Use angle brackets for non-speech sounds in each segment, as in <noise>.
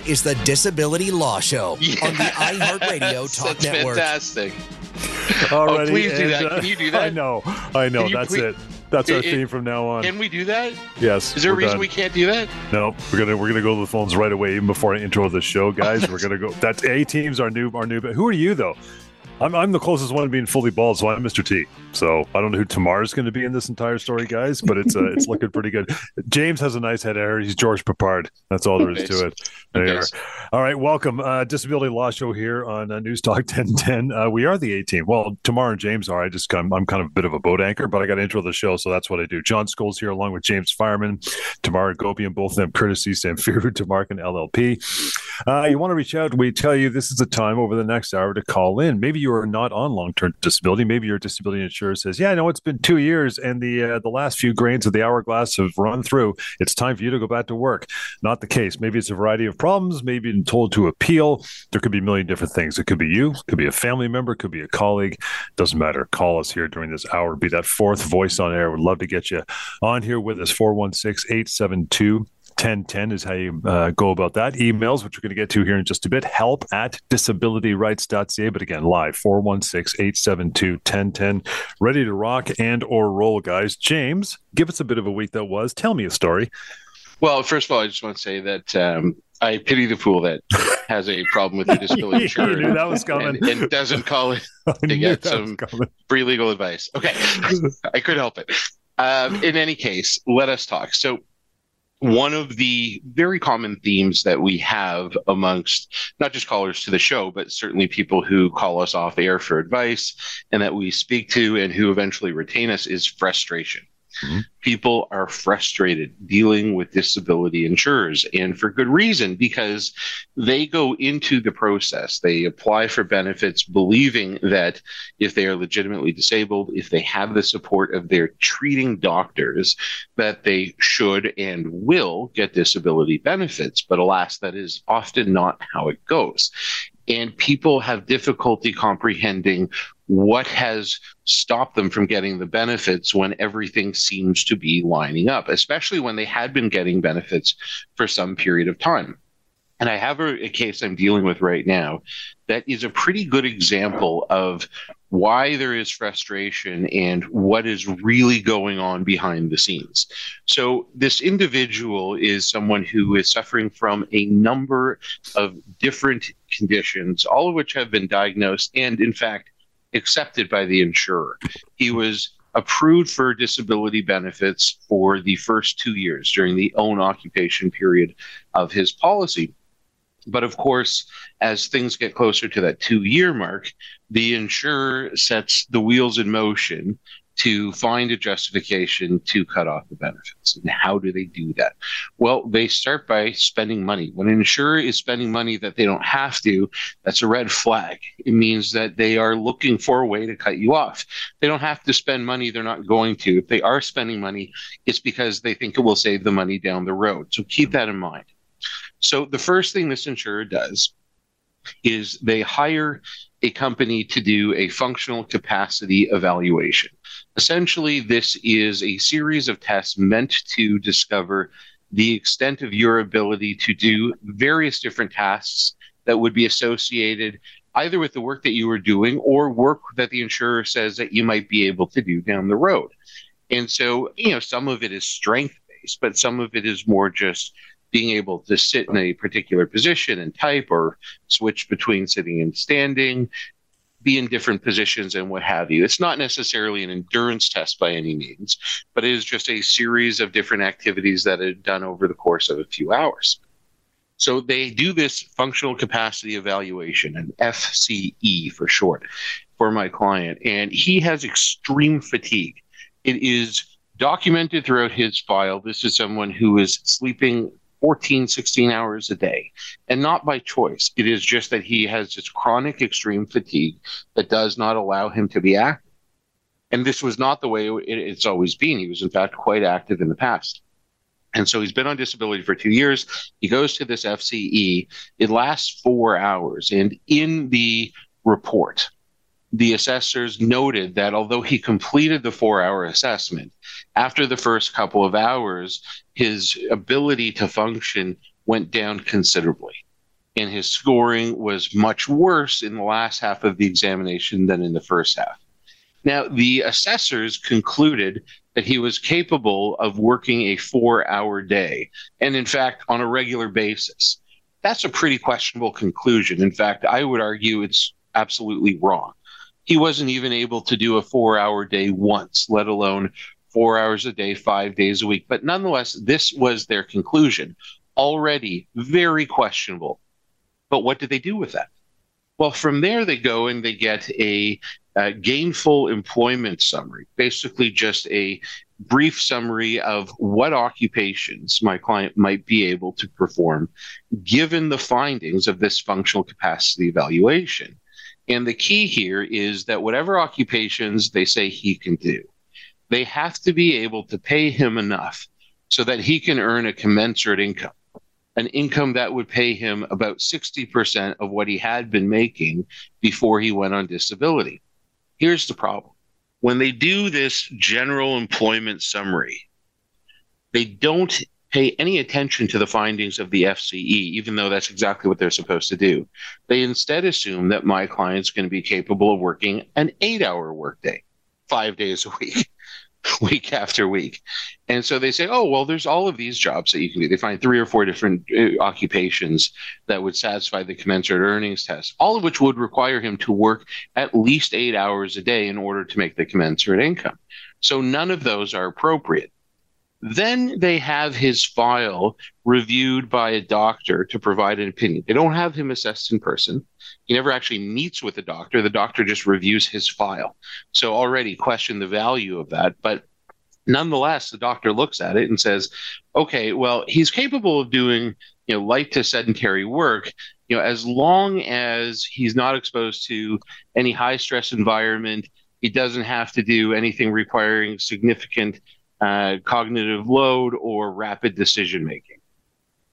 is the Disability Law Show yes, on the iHeartRadio <laughs> Talk that's Network. Fantastic. Alrighty, oh, please do and, that. uh, Can you do that? I know. I know. That's please- it. That's our It- it- theme from now on. Can we do that? yes. Is there a reason done. we can't do that? No, we're gonna we're gonna go to the phones right away, even before I intro the show, guys. we're <laughs> gonna go. That's A teams our new our new. But who are you though? I'm I'm the closest one to being fully bald, so I'm Mr. T. So I don't know who Tamar is going to be in this entire story, guys, but it's uh, it's looking pretty good. James has a nice head of hair. He's George Peppard. That's all there is to it. There you are. All right, welcome. Uh, Disability Law Show here on uh, News Talk <laughs> 1010. Uh, we are the A team. Well, Tamar and James are. I just I'm, I'm kind of a bit of a boat anchor, but I got to intro the show, so that's what I do. John Scholes here, along with James Fireman, Tamar Agopian, both of them courtesy Samfiru, <laughs> Tumarkin LLP. Uh, you want to reach out? We tell you this is the time over the next hour to call in. Maybe you are not on long term disability. Maybe your disability insurer says, "Yeah, I know it's been two years, and the uh, the last few grains of the hourglass have run through. It's time for you to go back to work." Not the case. Maybe it's a variety of problems. Maybe been told to appeal. There could be a million different things. It could be you. It could be a family member. It could be a colleague. Doesn't matter. Call us here during this hour. Be that fourth voice on air. Would love to get you on here with us. 416 872 1010 is how you uh, go about that. Emails, which we're going to get to here in just a bit, help at disabilityrights.ca. But again, live 416 872 1010. Ready to rock and or roll, guys. James, give us a bit of a week that was. Tell me a story. Well, first of all, I just want to say that um, I pity the fool that has a problem with the <laughs> disability insurance knew that was coming. and, and doesn't call it <laughs> to get some- free legal advice. Okay, I could help it. Um, in any case, let us talk. So, one of the very common themes that we have amongst not just callers to the show, but certainly people who call us off air for advice and that we speak to and who eventually retain us is frustration. Mhm. People are frustrated dealing with disability insurers, and for good reason, because they go into the process. They apply for benefits believing that if they are legitimately disabled, if they have the support of their treating doctors, that they should and will get disability benefits. But alas, that is often not how it goes. And people have difficulty comprehending what has stopped them from getting the benefits when everything seems to be lining up, especially when they had been getting benefits for some period of time. And I have a, a case I'm dealing with right now that is a pretty good example of why there is frustration and what is really going on behind the scenes. So, this individual is someone who is suffering from a number of different conditions, all of which have been diagnosed and, in fact, accepted by the insurer. He was approved for disability benefits for the first two years during the own occupation period of his policy. But of course, as things get closer to that two year mark, the insurer sets the wheels in motion to find a justification to cut off the benefits. And how do they do that? Well, they start by spending money. When an insurer is spending money that they don't have to, that's a red flag. It means that they are looking for a way to cut you off. They don't have to spend money they're not going to. If they are spending money, it's because they think it will save the money down the road. So keep that in mind. So the first thing this insurer does is they hire a company to do a functional capacity evaluation. Essentially, this is a series of tests meant to discover the extent of your ability to do various different tasks that would be associated either with the work that you were doing or work that the insurer says that you might be able to do down the road. And so, you know, some of it is strength based, but some of it is more just being able to sit in a particular position and type or switch between sitting and standing, be in different positions and what have you. It's not necessarily an endurance test by any means, but it is just a series of different activities that are done over the course of a few hours. So they do this functional capacity evaluation, an FCE for short, for my client, and he has extreme fatigue. It is documented throughout his file. This is someone who is sleeping 14, 16 hours a day, and not by choice. It is just that he has this chronic extreme fatigue that does not allow him to be active. And this was not the way it, it's always been. He was, in fact, quite active in the past. And so he's been on disability for two years. He goes to this FCE. It lasts four hours. And in the report, the assessors noted that although he completed the four hour assessment, after the first couple of hours, his ability to function went down considerably. And his scoring was much worse in the last half of the examination than in the first half. Now, the assessors concluded that he was capable of working a four hour day, and in fact, on a regular basis. That's a pretty questionable conclusion. In fact, I would argue it's absolutely wrong. He wasn't even able to do a four hour day once, let alone four hours a day, five days a week. But nonetheless, this was their conclusion. Already very questionable. But what did they do with that? Well, from there, they go and they get a, a gainful employment summary, basically just a brief summary of what occupations my client might be able to perform given the findings of this functional capacity evaluation. And the key here is that whatever occupations they say he can do, they have to be able to pay him enough so that he can earn a commensurate income, an income that would pay him about 60% of what he had been making before he went on disability. Here's the problem when they do this general employment summary, they don't pay any attention to the findings of the FCE, even though that's exactly what they're supposed to do. They instead assume that my client's going to be capable of working an eight hour workday, five days a week. <laughs> week after week. And so they say, oh, well, there's all of these jobs that you can do. They find three or four different uh, occupations that would satisfy the commensurate earnings test, all of which would require him to work at least eight hours a day in order to make the commensurate income. So none of those are appropriate. Then they have his file reviewed by a doctor to provide an opinion. They don't have him assessed in person. He never actually meets with the doctor. The doctor just reviews his file. So already question the value of that. But nonetheless, the doctor looks at it and says, okay, well, he's capable of doing you know light to sedentary work you know as long as he's not exposed to any high stress environment he doesn't have to do anything requiring significant uh, cognitive load or rapid decision making.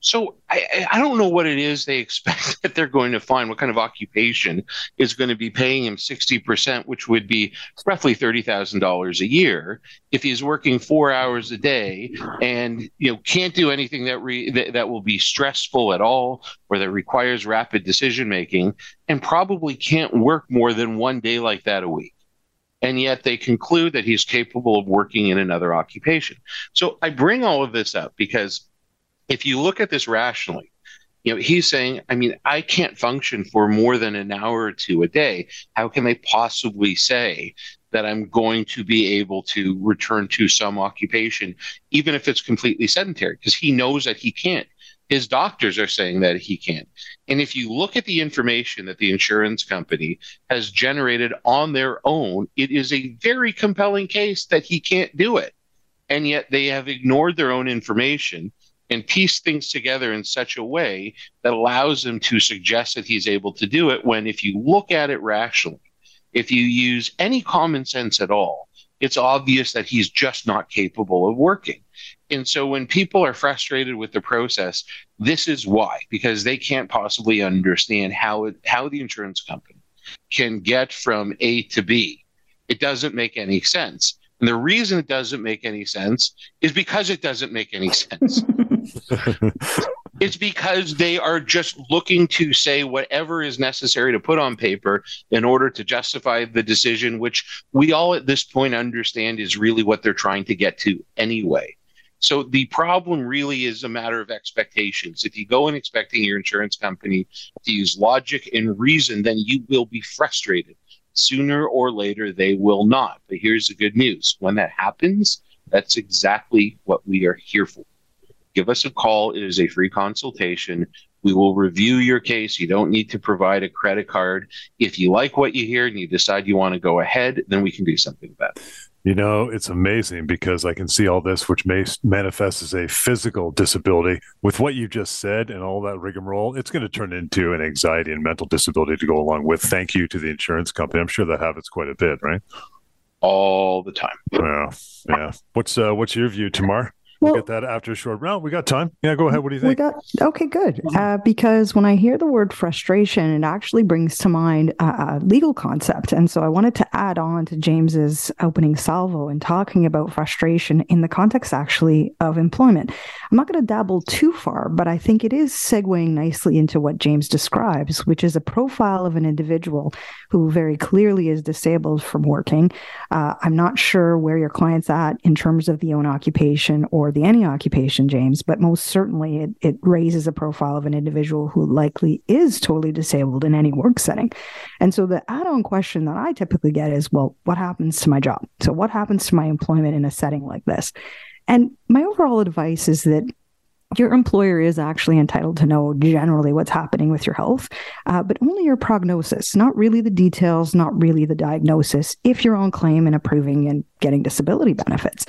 So I, I don't know what it is they expect <laughs> that they're going to find. What kind of occupation is going to be paying him sixty percent, which would be roughly thirty thousand dollars a year, if he's working four hours a day and you know can't do anything that re, that, that will be stressful at all or that requires rapid decision making, and probably can't work more than one day like that a week and yet they conclude that he's capable of working in another occupation. So I bring all of this up because if you look at this rationally, you know, he's saying, I mean, I can't function for more than an hour or two a day. How can they possibly say that I'm going to be able to return to some occupation, even if it's completely sedentary? Because he knows that he can't. His doctors are saying that he can't. And if you look at the information that the insurance company has generated on their own, it is a very compelling case that he can't do it. And yet they have ignored their own information and pieced things together in such a way that allows them to suggest that he's able to do it. When, if you look at it rationally, if you use any common sense at all, it's obvious that he's just not capable of working. And so when people are frustrated with the process, this is why, because they can't possibly understand how it, how the insurance company can get from A to B. It doesn't make any sense. And the reason it doesn't make any sense is because it doesn't make any sense. <laughs> it's because they are just looking to say whatever is necessary to put on paper in order to justify the decision, which we all at this point understand is really what they're trying to get to anyway. So the problem really is a matter of expectations. If you go in expecting your insurance company to use logic and reason, then you will be frustrated. Sooner or later, they will not. But here's the good news when that happens, that's exactly what we are here for. Give us a call. It is a free consultation. We will review your case. You don't need to provide a credit card. If you like what you hear and you decide you want to go ahead, then we can do something about it. You know, it's amazing because I can see all this, which may manifest as a physical disability. With what you just said and all that rigmarole, it's going to turn into an anxiety and mental disability to go along with. Thank you to the insurance company. I'm sure that happens quite a bit, right? All the time. Yeah, yeah. What's uh, what's your view, Tamar? We'll, we'll, get that after a short round. We got time. Yeah, go ahead. What do you think? We got okay, good. Uh, because when I hear the word frustration, it actually brings to mind a, a, legal concept, and so I wanted to add on to James's opening salvo and talking about frustration in the context actually of employment. I'm not going to dabble too far, but I think it is segueing nicely into what James describes, which is a profile of an individual who very clearly is disabled from working. Uh, I'm not sure where your client's at in terms of the own occupation or the any occupation, James, but most certainly it, it raises a profile of an individual who likely is totally disabled in any work setting. And so the add on question that I typically get is, well, what happens to my job? So, what happens to my employment in a setting like this? And my overall advice is that your employer is actually entitled to know generally what's happening with your health, uh, but only your prognosis, not really the details, not really the diagnosis, if you're on claim and approving and getting disability benefits.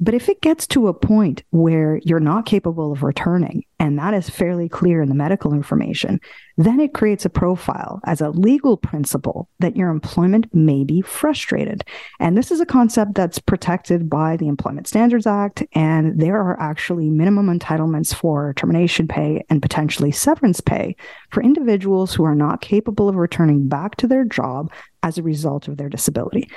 But if it gets to a point where you're not capable of returning, and that is fairly clear in the medical information, then it creates a profile as a legal principle that your employment may be frustrated. And this is a concept that's protected by the Employment Standards Act, and there are actually minimum entitlements for termination pay and potentially severance pay for individuals who are not capable of returning back to their job as a result of their disability.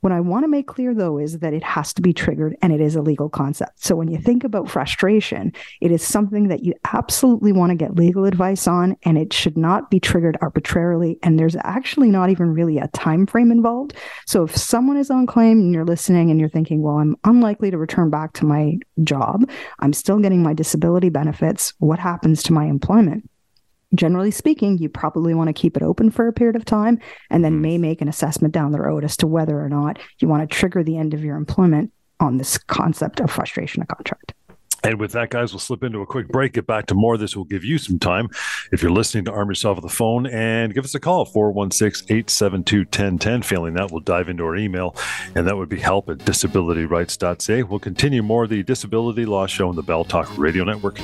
What I want to make clear, though, is that it has to be triggered and it is a legal concept. So when you think about frustration, it is something that you absolutely want to get legal advice on, and it should not be triggered arbitrarily. And there's actually not even really a time frame involved. So if someone is on claim and you're listening and you're thinking, well, I'm unlikely to return back to my job, I'm still getting my disability benefits, what happens to my employment? Generally speaking, you probably want to keep it open for a period of time and then mm-hmm. may make an assessment down the road as to whether or not you want to trigger the end of your employment on this concept of frustration of contract. And with that, guys, we'll slip into a quick break, get back to more. This will give you some time. If you're listening to arm yourself with the phone and give us a call, 416 872 1010. Failing that, we'll dive into our email, and that would be help at disabilityrights.ca. We'll continue more of the Disability Law Show on the Bell Talk Radio Network.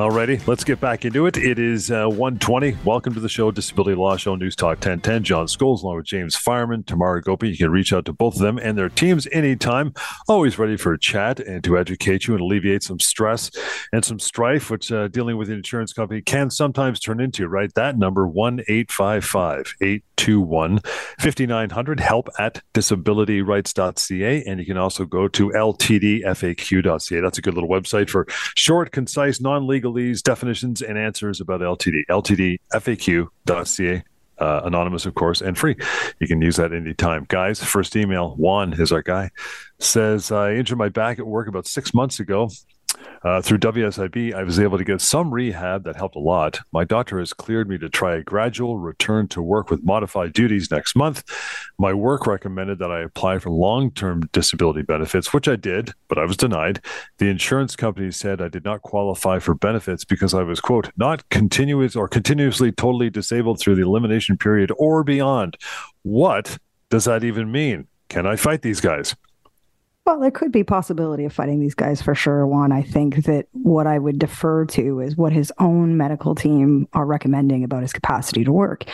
Alrighty, let's get back into it. It is uh, 120. Welcome to the show, Disability Law Show, News Talk 1010. John Scholes, along with James Fireman, Tamar Agopian. You can reach out to both of them and their teams anytime. Always ready for a chat and to educate you and alleviate some stress and some strife, which uh, dealing with an insurance company can sometimes turn into. Right, that number one eight five five eight 821 5900 help at disabilityrights.ca. And you can also go to ltdfaq.ca. That's a good little website for short, concise, non legalese definitions and answers about LTD. ltdfaq.ca. Uh, anonymous, of course, and free. You can use that anytime. Guys, first email, Juan is our guy, says, I injured my back at work about six months ago. Uh, through WSIB, I was able to get some rehab that helped a lot. My doctor has cleared me to try a gradual return to work with modified duties next month. My work recommended that I apply for long term disability benefits, which I did, but I was denied. The insurance company said I did not qualify for benefits because I was, quote, not continuous or continuously totally disabled through the elimination period or beyond. What does that even mean? Can I fight these guys? Well, there could be possibility of fighting these guys for sure. One, I think that what I would defer to is what his own medical team are recommending about his capacity to work.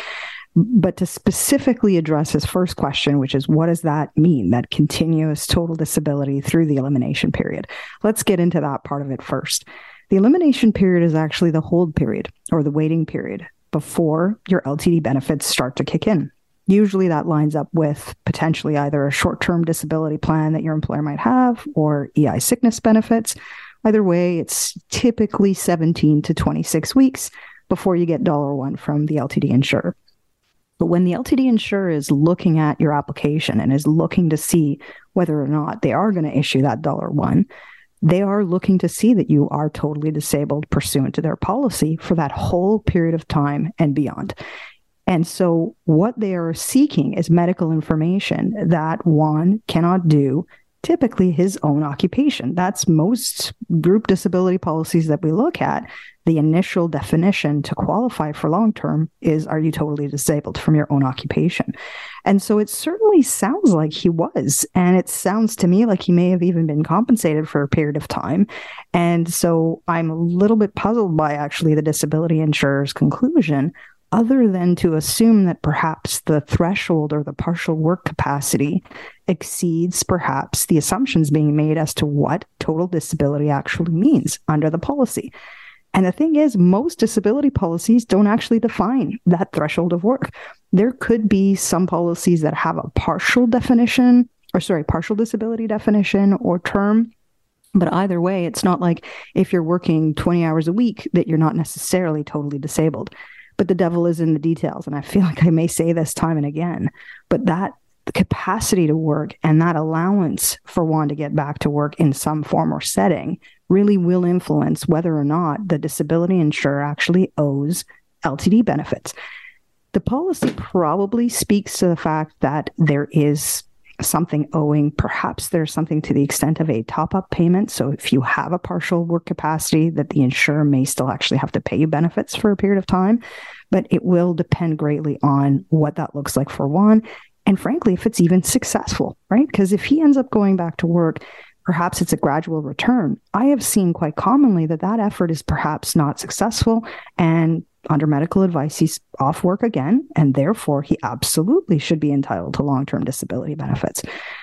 But to specifically address his first question, which is what does that mean, that continuous total disability through the elimination period? Let's get into that part of it first. The elimination period is actually the hold period or the waiting period before your LTD benefits start to kick in. Usually that lines up with potentially either a short term disability plan that your employer might have or EI sickness benefits. Either way, it's typically 17 to 26 weeks before you get dollar one from the LTD insurer. But when the LTD insurer is looking at your application and is looking to see whether or not they are going to issue that dollar one, they are looking to see that you are totally disabled pursuant to their policy for that whole period of time and beyond. And so, what they are seeking is medical information that one cannot do typically his own occupation. That's most group disability policies that we look at. The initial definition to qualify for long term is are you totally disabled from your own occupation? And so it certainly sounds like he was. And it sounds to me like he may have even been compensated for a period of time. And so I'm a little bit puzzled by actually the disability insurer's conclusion other than to assume that perhaps the threshold or the partial work capacity exceeds perhaps the assumptions being made as to what total disability actually means under the policy. And the thing is, most disability policies don't actually define that threshold of work. There could be some policies that have a partial definition, or sorry, partial disability definition or term. But either way, it's not like if you're working 20 hours a week that you're not necessarily totally disabled. But the devil is in the details. And I feel like I may say this time and again, but that capacity to work and that allowance for one to get back to work in some form or setting really will influence whether or not the disability insurer actually owes LTD benefits. The policy probably speaks to the fact that there is something owing. Perhaps there's something to the extent of a top up payment. So if you have a partial work capacity, that the insurer may still actually have to pay you benefits for a period of time. But it will depend greatly on what that looks like for one. And frankly, if it's even successful, right? Because if he ends up going back to work perhaps it's a gradual return. I have seen quite commonly that that effort is perhaps not successful and under medical advice he's off work again and therefore he absolutely should be entitled to long-term disability benefits.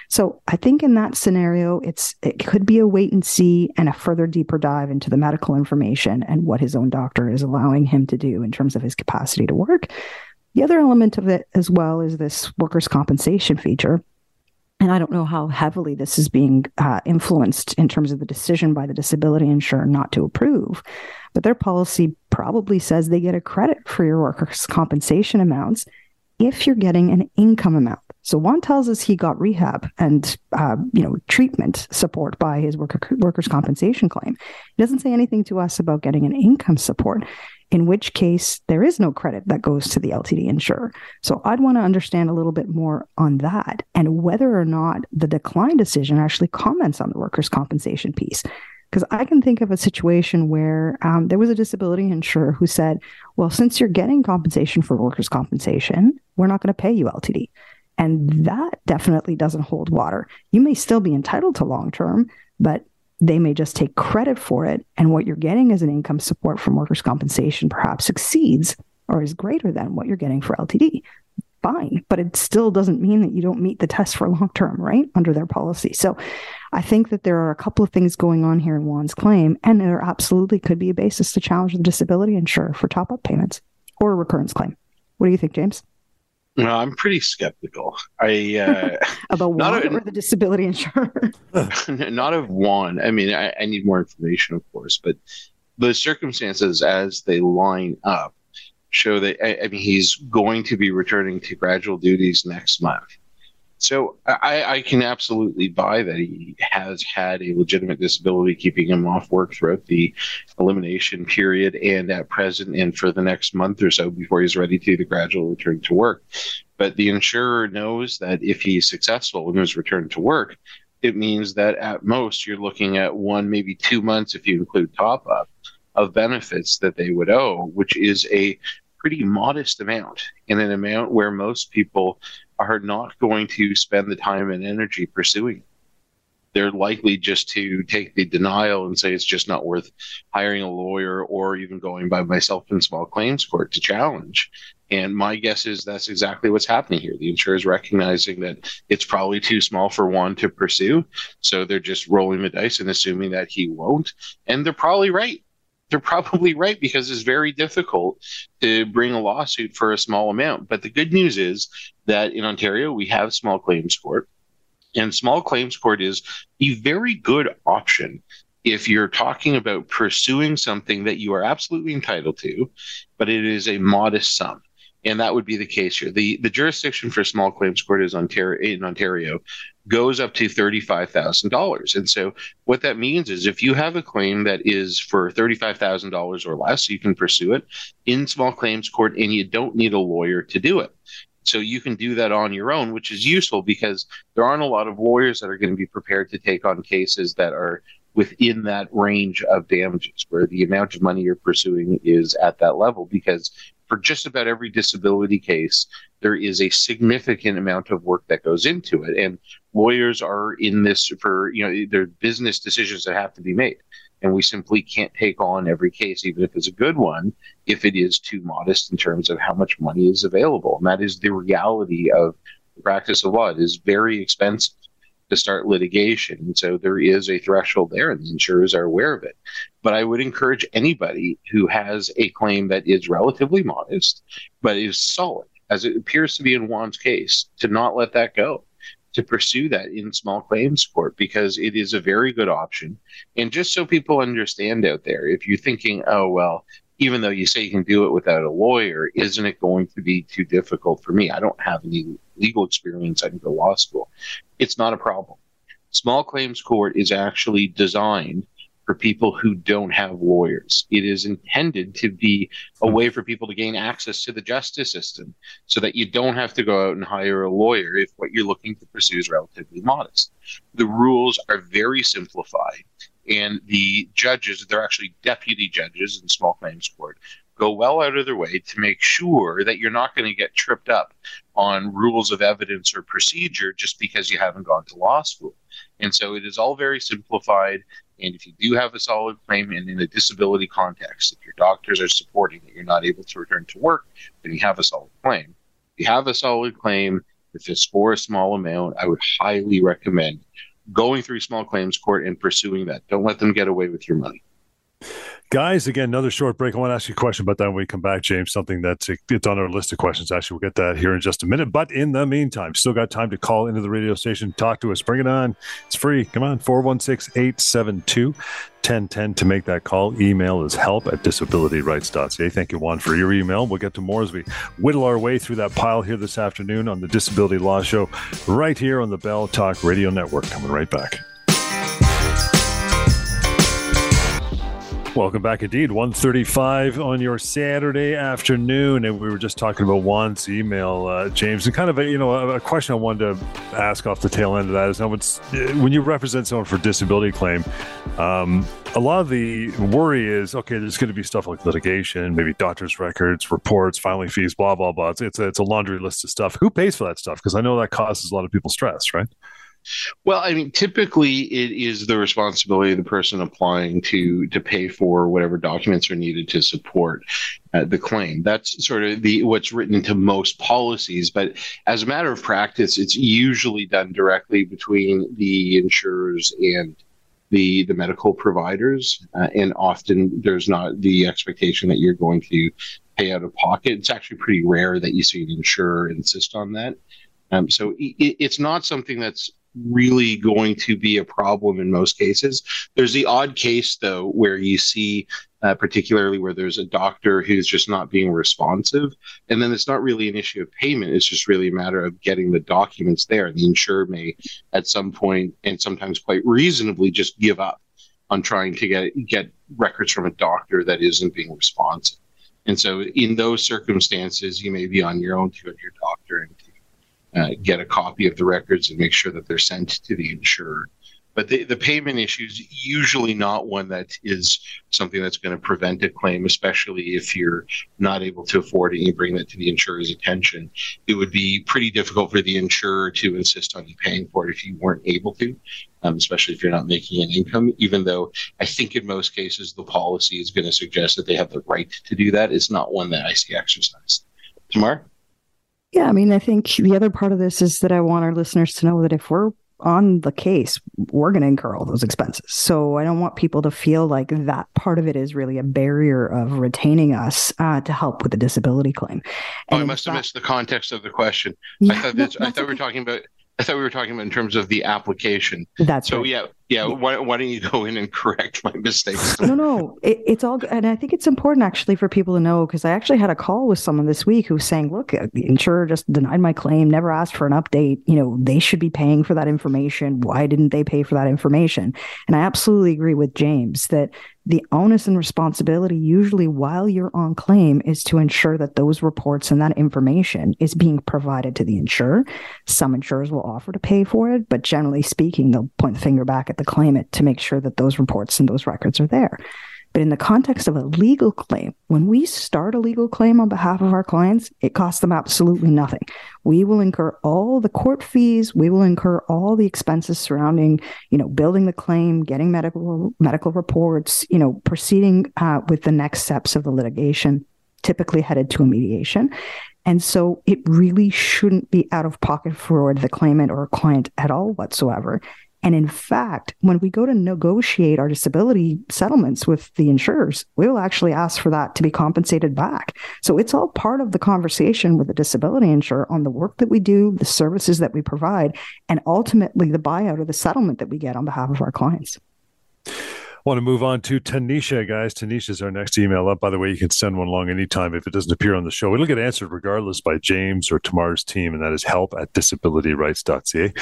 So I think in that scenario it's it could be a wait and see and a further deeper dive into the medical information and what his own doctor is allowing him to do in terms of his capacity to work. The other element of it as well is this workers' compensation feature and I don't know how heavily this is being uh, influenced in terms of the decision by the disability insurer not to approve. But their policy probably says they get a credit for your workers' compensation amounts if you're getting an income amount. So Juan tells us he got rehab and uh, you know treatment support by his worker, workers' compensation claim. He doesn't say anything to us about getting an income support in which case there is no credit that goes to the LTD insurer. So I'd want to understand a little bit more on that and whether or not the decline decision actually comments on the workers' compensation piece. Because I can think of a situation where um, there was a disability insurer who said, well, since you're getting compensation for workers' compensation, we're not going to pay you LTD. And that definitely doesn't hold water. You may still be entitled to long term, but they may just take credit for it. And what you're getting as an income support from workers' compensation perhaps exceeds or is greater than what you're getting for LTD. Fine, but it still doesn't mean that you don't meet the test for long term, right? Under their policy. So I think that there are a couple of things going on here in Juan's claim, and there absolutely could be a basis to challenge the disability insurer for top up payments or a recurrence claim. What do you think, James? No, I'm pretty skeptical. I uh, <laughs> about Juan or the disability insurer. <laughs> not of Juan. I mean, I, I, need more information, of course, but the circumstances as they line up show that I, I mean he's going to be returning to gradual duties next month. So I, I, can absolutely buy that he has had a legitimate disability keeping him off work throughout the elimination period and at present and for the next month or so before he's ready to the gradual return to work. But the insurer knows that if he's successful in his return to work, it means that at most you're looking at one, maybe two months if you include top up of benefits that they would owe, which is a pretty modest amount and an amount where most people are not going to spend the time and energy pursuing. They're likely just to take the denial and say it's just not worth hiring a lawyer or even going by myself in small claims court to challenge. And my guess is that's exactly what's happening here. The insurer is recognizing that it's probably too small for Juan to pursue. So they're just rolling the dice and assuming that he won't. And they're probably right they're probably right because it's very difficult to bring a lawsuit for a small amount. But the good news is that in Ontario, we have small claims court, and small claims court is a very good option if you're talking about pursuing something that you are absolutely entitled to, but it is a modest sum and that would be the case here. the The jurisdiction for small claims court is Ontario in Ontario goes up to thirty five thousand dollars, and so what that means is if you have a claim that is for thirty five thousand dollars or less, you can pursue it in small claims court, and you don't need a lawyer to do it. So you can do that on your own, which is useful because there aren't a lot of lawyers that are going to be prepared to take on cases that are within that range of damages where the amount of money you're pursuing is at that level because for just about every disability case, there is a significant amount of work that goes into it. And lawyers are in this for, you know, there are business decisions that have to be made. And we simply can't take on every case, even if it's a good one, if it is too modest in terms of how much money is available. And that is the reality of the practice of law. It is very expensive to start litigation. And so there is a threshold there, and the insurers are aware of it. But I would encourage anybody who has a claim that is relatively modest, but is solid, as it appears to be in Juan's case, to not let that go to pursue that in small claims court because it is a very good option. And just so people understand out there, if you're thinking, oh, well, even though you say you can do it without a lawyer, isn't it going to be too difficult for me? I don't have any legal experience. I didn't go to law school. It's not a problem. Small claims court is actually designed for people who don't have lawyers. It is intended to be a way for people to gain access to the justice system so that you don't have to go out and hire a lawyer if what you're looking to pursue is relatively modest. The rules are very simplified, and the judges, they're actually deputy judges in small claims court, go well out of their way to make sure that you're not going to get tripped up on rules of evidence or procedure just because you haven't gone to law school. And so it is all very simplified. And if you do have a solid claim and in a disability context, if your doctors are supporting that you're not able to return to work, then you have a solid claim. If you have a solid claim, if it's for a small amount, I would highly recommend going through small claims court and pursuing that. Don't let them get away with your money. Guys, again, another short break. I want to ask you a question about that when we come back, James. Something that's it's on our list of questions. Actually, we'll get that here in just a minute. But in the meantime, still got time to call into the radio station, talk to us, bring it on. It's free. Come on, 416 872 1010 to make that call. Email is help at disabilityrights.ca. Thank you, Juan, for your email. We'll get to more as we whittle our way through that pile here this afternoon on the Disability Law Show, right here on the Bell Talk Radio Network. Coming right back. Welcome back indeed. 135 on your Saturday afternoon. And we were just talking about Juan's email, uh, James, and kind of a, you know, a, question I wanted to ask off the tail end of that is now when you represent someone for disability claim, um, a lot of the worry is, okay, there's going to be stuff like litigation, maybe doctor's records, reports, filing fees, blah, blah, blah. It's, it's, a, it's a laundry list of stuff. Who pays for that stuff? Because I know that causes a lot of people stress, right? Well, I mean, typically it is the responsibility of the person applying to to pay for whatever documents are needed to support uh, the claim. That's sort of the what's written into most policies. But as a matter of practice, it's usually done directly between the insurers and the the medical providers, uh, and often there's not the expectation that you're going to pay out of pocket. It's actually pretty rare that you see an insurer insist on that. Um, so it, it's not something that's really going to be a problem in most cases. There's the odd case, though, where you see, uh, particularly where there's a doctor who's just not being responsive. And then it's not really an issue of payment. It's just really a matter of getting the documents there. The insurer may, at some point, and sometimes quite reasonably, just give up on trying to get get records from a doctor that isn't being responsive. And so, in those circumstances, you may be on your own to your doctor and uh, get a copy of the records and make sure that they're sent to the insurer. But the, the payment issue is usually not one that is something that's going to prevent a claim, especially if you're not able to afford it and you bring that to the insurer's attention. It would be pretty difficult for the insurer to insist on you paying for it if you weren't able to, um, especially if you're not making an income, even though I think in most cases the policy is going to suggest that they have the right to do that. It's not one that I see exercised. Tamar? Yeah, I mean, I think the other part of this is that I want our listeners to know that if we're on the case, we're going to incur all those expenses. So I don't want people to feel like that part of it is really a barrier of retaining us uh, to help with the disability claim. And oh, I must have missed the context of the question. Yeah, I thought, I thought we were talking about I thought we were talking about in terms of the application. That's so. Right. Yeah, yeah. Why, why don't you go in and correct my mistakes? no, no. It, it's all, and I think it's important actually for people to know because I actually had a call with someone this week who was saying, "Look, uh, the insurer just denied my claim, never asked for an update. You know, they should be paying for that information. Why didn't they pay for that information?" And I absolutely agree with James that the onus and responsibility usually while you're on claim is to ensure that those reports and that information is being provided to the insurer some insurers will offer to pay for it but generally speaking they'll point the finger back at the claimant to make sure that those reports and those records are there But in the context of a legal claim, when we start a legal claim on behalf of our clients, it costs them absolutely nothing. We will incur all the court fees, we will incur all the expenses surrounding, you know, building the claim, getting medical medical reports, you know, proceeding uh, with the next steps of the litigation, typically headed to a mediation. And so it really shouldn't be out of pocket for the claimant or client at all whatsoever. And in fact, when we go to negotiate our disability settlements with the insurers, we will actually ask for that to be compensated back. So it's all part of the conversation with the disability insurer on the work that we do, the services that we provide, and ultimately the buyout or the settlement that we get on behalf of our clients I want to move on to Tanisha, guys. Tanisha is our next email up. By the way, you can send one along anytime if it doesn't appear on the show. It'll get answered regardless by James or Tamar's team, and that is help at disabilityrights.ca.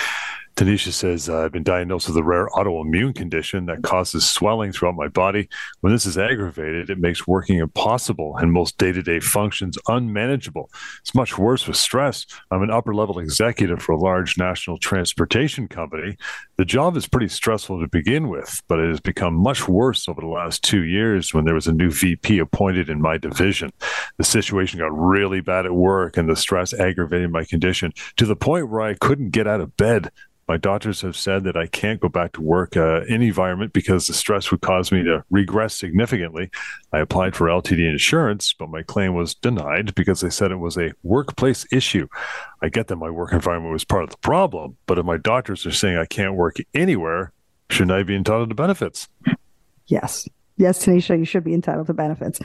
Tanisha says, uh, I've been diagnosed with a rare autoimmune condition that causes swelling throughout my body. When this is aggravated, it makes working impossible and most day to day functions unmanageable. It's much worse with stress. I'm an upper level executive for a large national transportation company. The job is pretty stressful to begin with, but it has become much worse over the last two years when there was a new VP appointed in my division. The situation got really bad at work, and the stress aggravated my condition to the point where I couldn't get out of bed my doctors have said that I can't go back to work uh, in environment because the stress would cause me to regress significantly. I applied for LTD insurance, but my claim was denied because they said it was a workplace issue. I get that my work environment was part of the problem, but if my doctors are saying I can't work anywhere, shouldn't I be entitled to benefits? Yes. Yes, Tanisha, you should be entitled to benefits.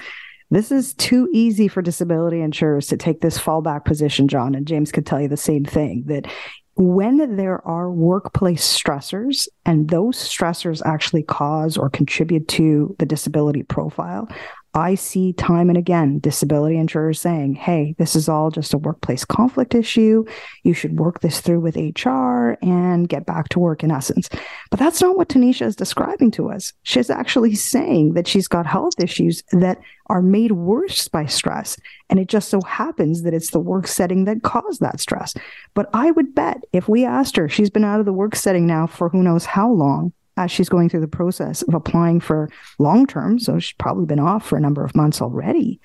This is too easy for disability insurers to take this fallback position, John. And James could tell you the same thing that when there are workplace stressors and those stressors actually cause or contribute to the disability profile, I see time and again disability insurers saying, hey, this is all just a workplace conflict issue. You should work this through with HR and get back to work in essence. But that's not what Tanisha is describing to us. She's actually <laughs> saying that she's got health issues that are made worse by stress. And it just so happens that it's the work setting that caused that stress. But I would bet if we asked her, she's been out of the work setting now for who knows how long, as she's going through the process of applying for long term. So she's probably been off for a number of months already.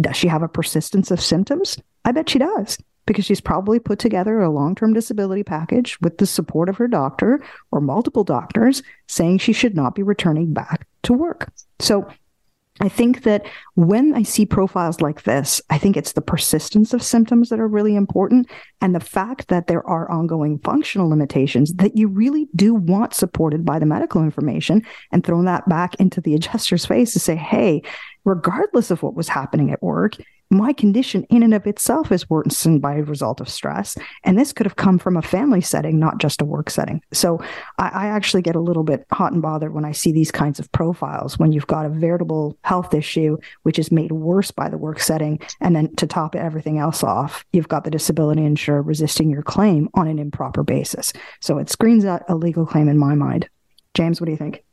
Does she have a persistence of symptoms? I bet she does because she's probably put together a long term disability package with the support of her doctor or multiple doctors saying she should not be returning back to work. So I think that when I see profiles like this, I think it's the persistence of symptoms that are really important and the fact that there are ongoing functional limitations that you really do want supported by the medical information and thrown that back into the adjuster's face to say, hey, regardless of what was happening at work, my condition in and of itself is worsened by a result of stress. And this could have come from a family setting, not just a work setting. So I, I, actually get a little bit hot and bothered when I see these kinds of profiles when you've got a veritable health issue, which is made worse by the work setting. And then to top everything else off, you've got the disability insurer resisting your claim on an improper basis. So it screens out a legal claim in my mind. James, what do you think?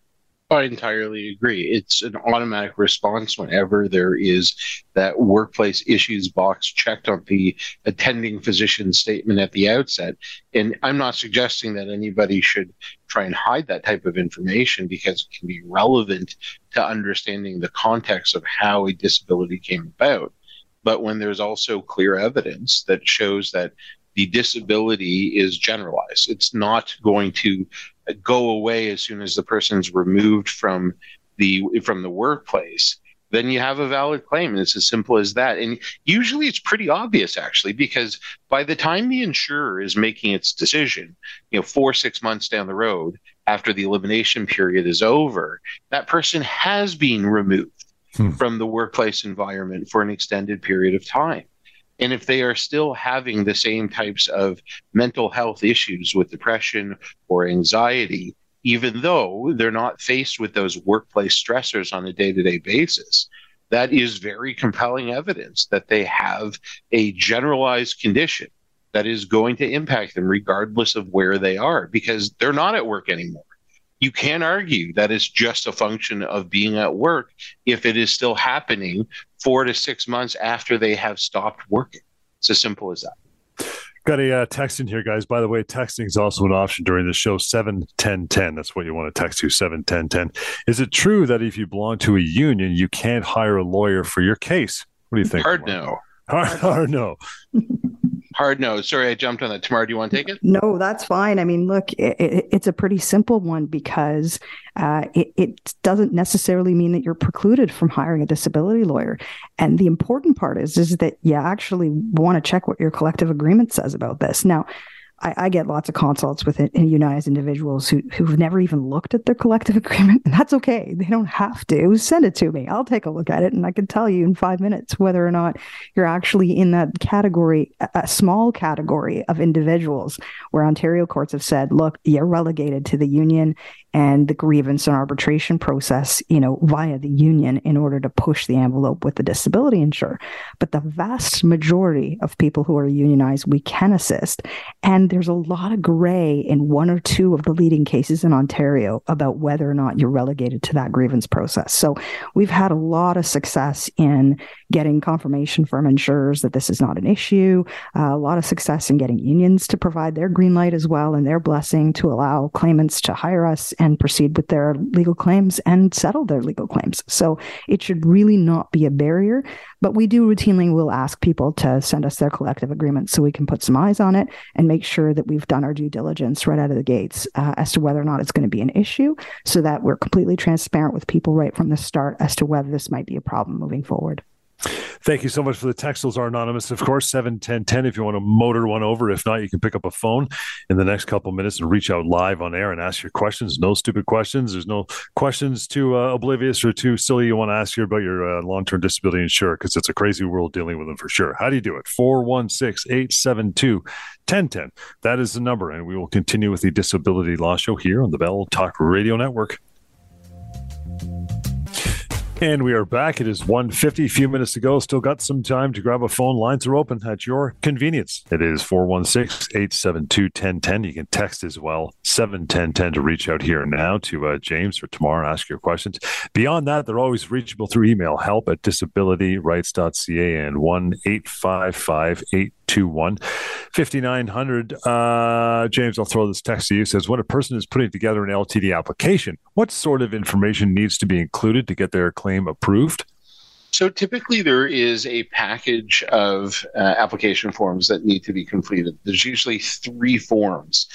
I entirely agree. It's an automatic response whenever there is that workplace issues box checked on the attending physician statement at the outset. And I'm not suggesting that anybody should try and hide that type of information because it can be relevant to understanding the context of how a disability came about. But when there's also clear evidence that shows that the disability is generalized. It's not going to go away as soon as the person's removed from the from the workplace then you have a valid claim. And it's as simple as that. And usually it's pretty obvious actually because by the time the insurer is making its decision you know 4 6 months down the road after the elimination period is over that person has been removed hmm. from the workplace environment for an extended period of time and if they are still having the same types of mental health issues with depression or anxiety, even though they're not faced with those workplace stressors on a day to day basis, that is very compelling evidence that they have a generalized condition that is going to impact them regardless of where they are because they're not at work anymore you can argue that it's just a function of being at work if it is still happening four to six months after they have stopped working. It's as simple as that. Got a uh, text in here, guys. By the way, texting is also an option during the show. Seven ten ten. That's what you want to text to. Seven ten ten. Is it true that if you belong to a union, you can't hire a lawyer for your case? What do you think? Hard Mark? no. Hard, hard no. Hard no. Sorry, I jumped on that. Tamar, do you want to take it? No, that's fine. I mean, look, it, it, it's a pretty simple one because uh, it, it, doesn't necessarily mean that you're precluded from hiring a disability lawyer. And the important part is, is that you actually want to check what your collective agreement says about this. Now, I, I, get lots of consults with unionized individuals who who've never even looked at their collective <laughs> agreement, and that's okay. They don't have to send it to me. I'll take a look at it, and I can tell you in five minutes whether or not you're actually in that category, a small category of individuals where Ontario courts have said, look, you're relegated to the union and the grievance and arbitration process, you know, via the union in order to push the envelope with the disability insurer. But the vast majority of people who are unionized, we can assist. And there's a lot of gray in one or two of the leading cases in Ontario about whether or not you're relegated to that grievance process. So we've had a lot of success in getting confirmation from insurers that this is not an issue, uh, a lot of success in getting unions to provide their green light as well and their blessing to allow claimants to hire us and proceed with their legal claims and settle their legal claims. So it should really not be a barrier. But we do routinely will ask people to send us their collective agreements so we can put some eyes on it and make sure that we've done our due diligence right out of the gates uh, as to whether or not it's going to be an issue so that we're completely transparent with people right from the start as to whether this might be a problem moving forward. Thank you so much for the text. Those are anonymous, of course. Seven ten ten. If you want to motor one over, if not, you can pick up a phone in the next couple minutes and reach out live on air and ask your questions. No stupid questions. There's no questions too uh, oblivious or too silly you want to ask here about your uh, long term disability insurer because it's a crazy world dealing with them for sure. How do you do it? 416 872 1010. That is the number, and we will continue with the Disability Law Show here on the Bell Talk Radio Network. And we are back. It is 1.50, a few minutes to go. Still got some time to grab a phone. Lines are open at your convenience. It is 416-872-1010. You can text as well, 71010 to reach out here now to uh, James or Tamar, ask your questions. Beyond that, they're always reachable through email, help at disabilityrights.ca and 1-855-8 821 5900. Uh, James, I'll throw this text to you. Says, when a person is putting together an LTD application, what sort of information needs to be included to get their claim approved? So typically, there is a package of uh, application forms that need to be completed. There's usually three forms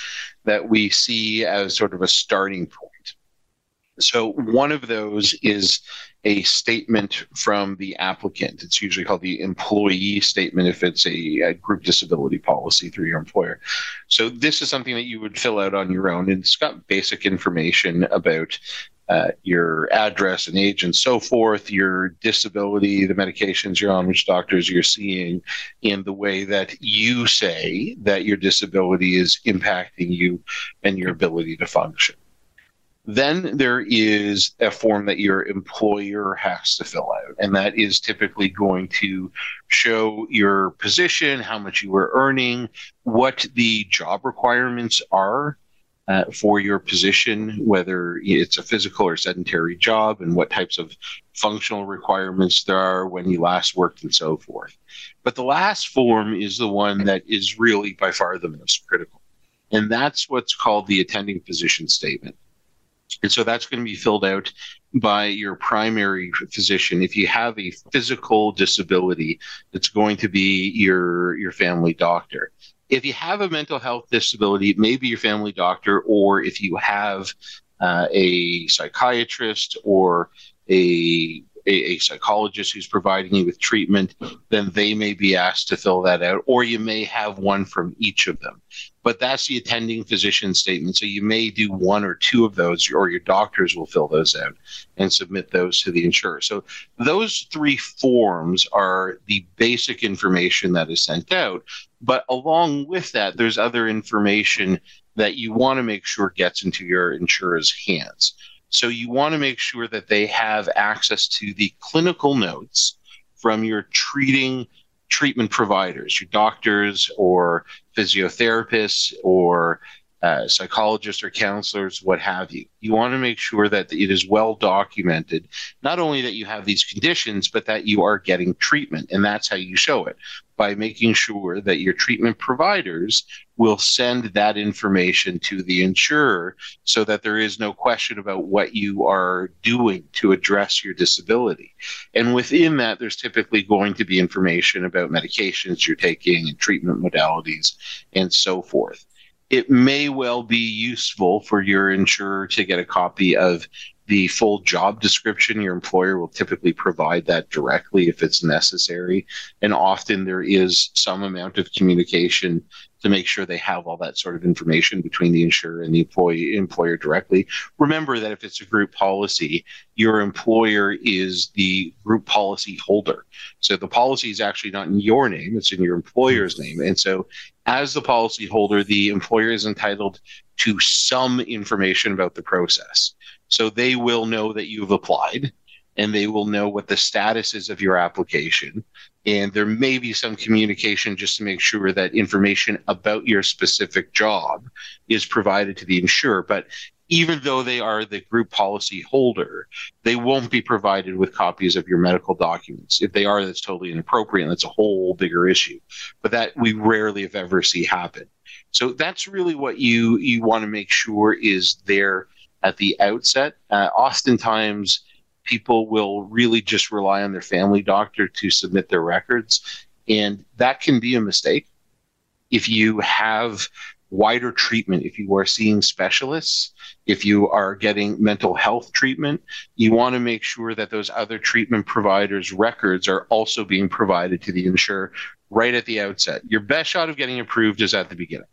that we see as sort of a starting point. So one of those is a statement from the applicant. It's usually called the employee statement if it's a, a, group disability policy through your employer. So this is something that you would fill out on your own, and it's got basic information about uh, your address and age and so forth, your disability, the medications you're on, which doctors you're seeing, in the way that you say that your disability is impacting you and your ability to function. Then there is a form that your employer has to fill out, and that is typically going to show your position, how much you were earning, what the job requirements are uh, for your position, whether it's a physical or sedentary job, and what types of functional requirements there are when you last worked, and so forth. But the last form is the one that is really by far the most critical, and that's what's called the attending physician statement. And so that's going to be filled out by your primary physician. If you have a physical disability, it's going to be your your family doctor. If you have a mental health disability, it may be your family doctor, or if you have uh, a psychiatrist or a a, a, psychologist who's providing you with treatment, then they may be asked to fill that out, or you may have one from each of them. But that's the attending physician statement. So you may do one or two of those, or your doctors will fill those out and submit those to the insurer. So those three forms are the basic information that is sent out. But along with that, there's other information that you want to make sure gets into your insurer's hands. So you want to make sure that they have access to the clinical notes from your treating treatment providers, your doctors or physiotherapists or uh, psychologists or counselors, what have you. You want to make sure that it is well documented, not only that you have these conditions, but that you are getting treatment. And that's how you show it by making sure that your treatment providers will send that information to the insurer so that there is no question about what you are doing to address your disability. And within that, there's typically going to be information about medications you're taking and treatment modalities and so forth. It may well be useful for your insurer to get a copy of the full job description. Your employer will typically provide that directly if it's necessary. And often there is some amount of communication to make sure they have all that sort of information between the insurer and the employee employer directly. Remember that if it's a group policy, your employer is the group policy holder. So the policy is actually not in your name, it's in your employer's name. And so as the policy holder, the employer is entitled to some information about the process. So they will know that you've applied and they will know what the status is of your application. And there may be some communication just to make sure that information about your specific job is provided to the insurer. But even though they are the group policy holder, they won't be provided with copies of your medical documents. If they are, that's totally inappropriate. And that's a whole bigger issue. But that we rarely, if ever, see happen. So that's really what you you want to make sure is there at the outset. Uh, oftentimes, people will really just rely on their family doctor to submit their records, and that can be a mistake. If you have wider treatment, if you are seeing specialists, if you are getting mental health treatment, you want to make sure that those other treatment providers' records are also being provided to the insurer right at the outset. Your best shot of getting approved is at the beginning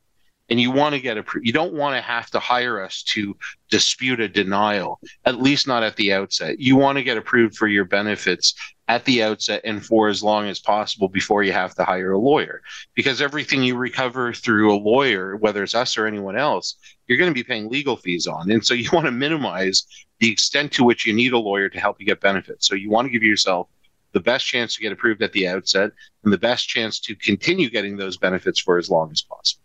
and you want to get approved. You don't want to have to hire us to dispute a denial, at least not at the outset. You want to get approved for your benefits at the outset and for as long as possible before you have to hire a lawyer. Because everything you recover through a lawyer, whether it's us or anyone else, you're going to be paying legal fees on. And so you <laughs> want to minimize the extent to which you need a lawyer to help you get benefits. So you want to give yourself the best chance to get approved at the outset and the best chance to continue getting those benefits for as long as possible.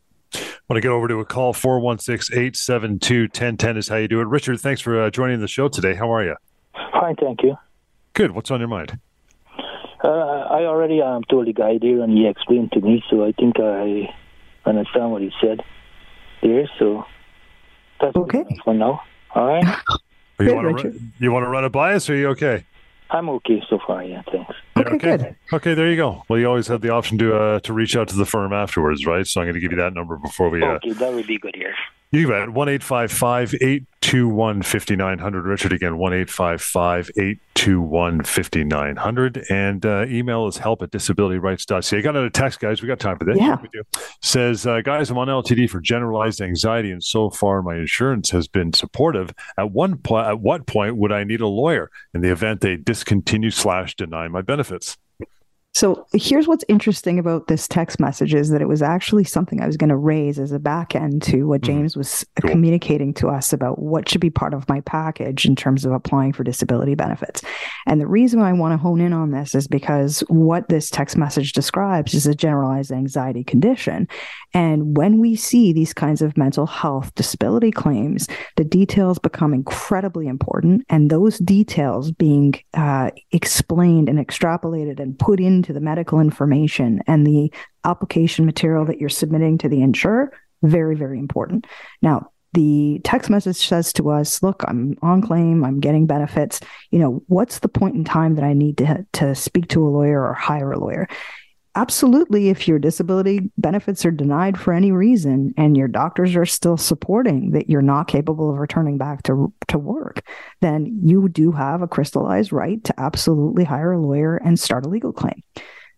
Want to get over to a call 416 872 1010 is how you do it. Richard, thanks for uh, joining the show today. How are you? Fine, thank you. Good. What's on your mind? Uh, I already um, told the guy there and he explained to me, so I think I understand what he said there. So that's okay for now. All right. <laughs> you, want to, you want to run a bias or are you okay? I'm okay so far. Yeah, thanks. Okay, okay, good. Okay, there you go. Well, you always have the option to uh, to reach out to the firm afterwards, right? So I'm going to give you that number before we. Uh, okay, that would be good here. You bet. One eight five five eight two one fifty nine hundred. Richard again. One eight five five eight two one fifty nine hundred. And uh, email is help at disabilityrights.ca. I got another text, guys. We got time for this. Yeah. We do. Says, uh, guys, I'm on LTD for generalized anxiety, and so far my insurance has been supportive. At one point, at what point would I need a lawyer in the event they discontinue slash deny my benefits? So here's what's interesting about this text message is that it was actually something I was going to raise as a back end to what mm-hmm. James was cool. communicating to us about what should be part of my package in terms of applying for disability benefits. And the reason I want to hone in on this is because what this text message describes is a generalized anxiety condition. And when we see these kinds of mental health disability claims, the details become incredibly important. And those details being uh, explained and extrapolated and put into the medical information and the application material that you're submitting to the insurer, very, very important. Now, the text message says to us, look, I'm on claim, I'm getting benefits. You know, what's the point in time that I need to, to speak to a lawyer or hire a lawyer? Absolutely, if your disability benefits are denied for any reason and your doctors are still supporting that you're not capable of returning back to, to work, then you do have a crystallized right to absolutely hire a lawyer and start a legal claim.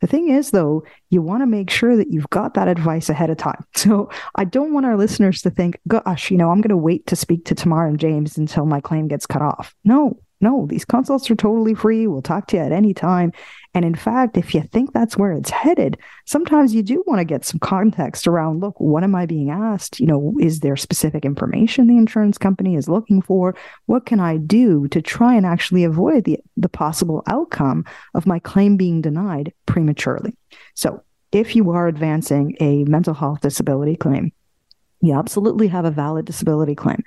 The thing is, though, you want to make sure that you've got that advice ahead of time. <laughs> So I don't want our listeners to think, gosh, you know, I'm going to wait to speak to Tamar and James until my claim gets cut off. No, no, these consults are totally free. We'll talk to you at any time. And in fact, if you think that's where it's headed, sometimes you do want to get some context around look, what am I being asked? You know, is there specific information the insurance company is looking for? What can I do to try and actually avoid the, the possible outcome of my claim being denied prematurely? So if you are advancing a mental health disability claim, you absolutely have a valid disability claim.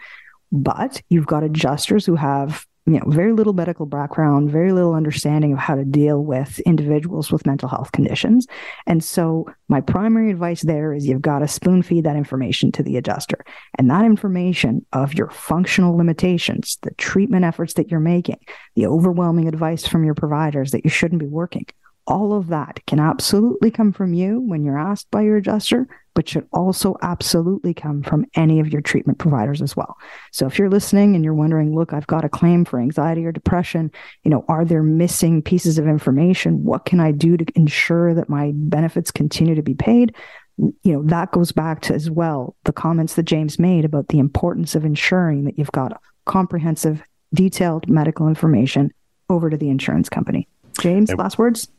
But you've got adjusters who have you know very little medical background very little understanding of how to deal with individuals with mental health conditions. And so my primary advice there is you've got to spoon feed that information to the adjuster. And that information of your functional limitations the treatment efforts that you're making the overwhelming advice from your providers that you shouldn't be working all of that can absolutely come from you when you're asked by your adjuster, but should also absolutely come from any of your treatment providers as well. So if you're listening and you're wondering, look, I've got a claim for anxiety or depression, you know, are there missing pieces of information? What can I do to ensure that my benefits continue to be paid? You know, that goes back to as well the comments that James made about the importance of ensuring that you've got comprehensive, detailed medical information over to the insurance company. James, last words?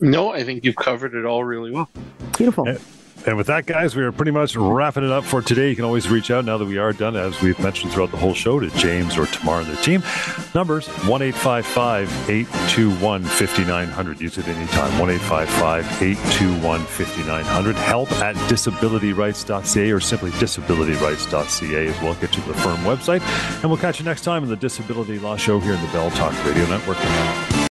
No, I think you've covered it all really well. Beautiful. And with that, guys, we are pretty much wrapping it up for today. You can always reach out now that we are done, as we've mentioned throughout the whole show, to James or Tamar and their team. Numbers 1 821 5900. Use it anytime. 1 821 5900. Help at disabilityrights.ca or simply disabilityrights.ca as well. Get you to the firm website. And we'll catch you next time on the Disability Law Show here in the Bell Talk Radio Network.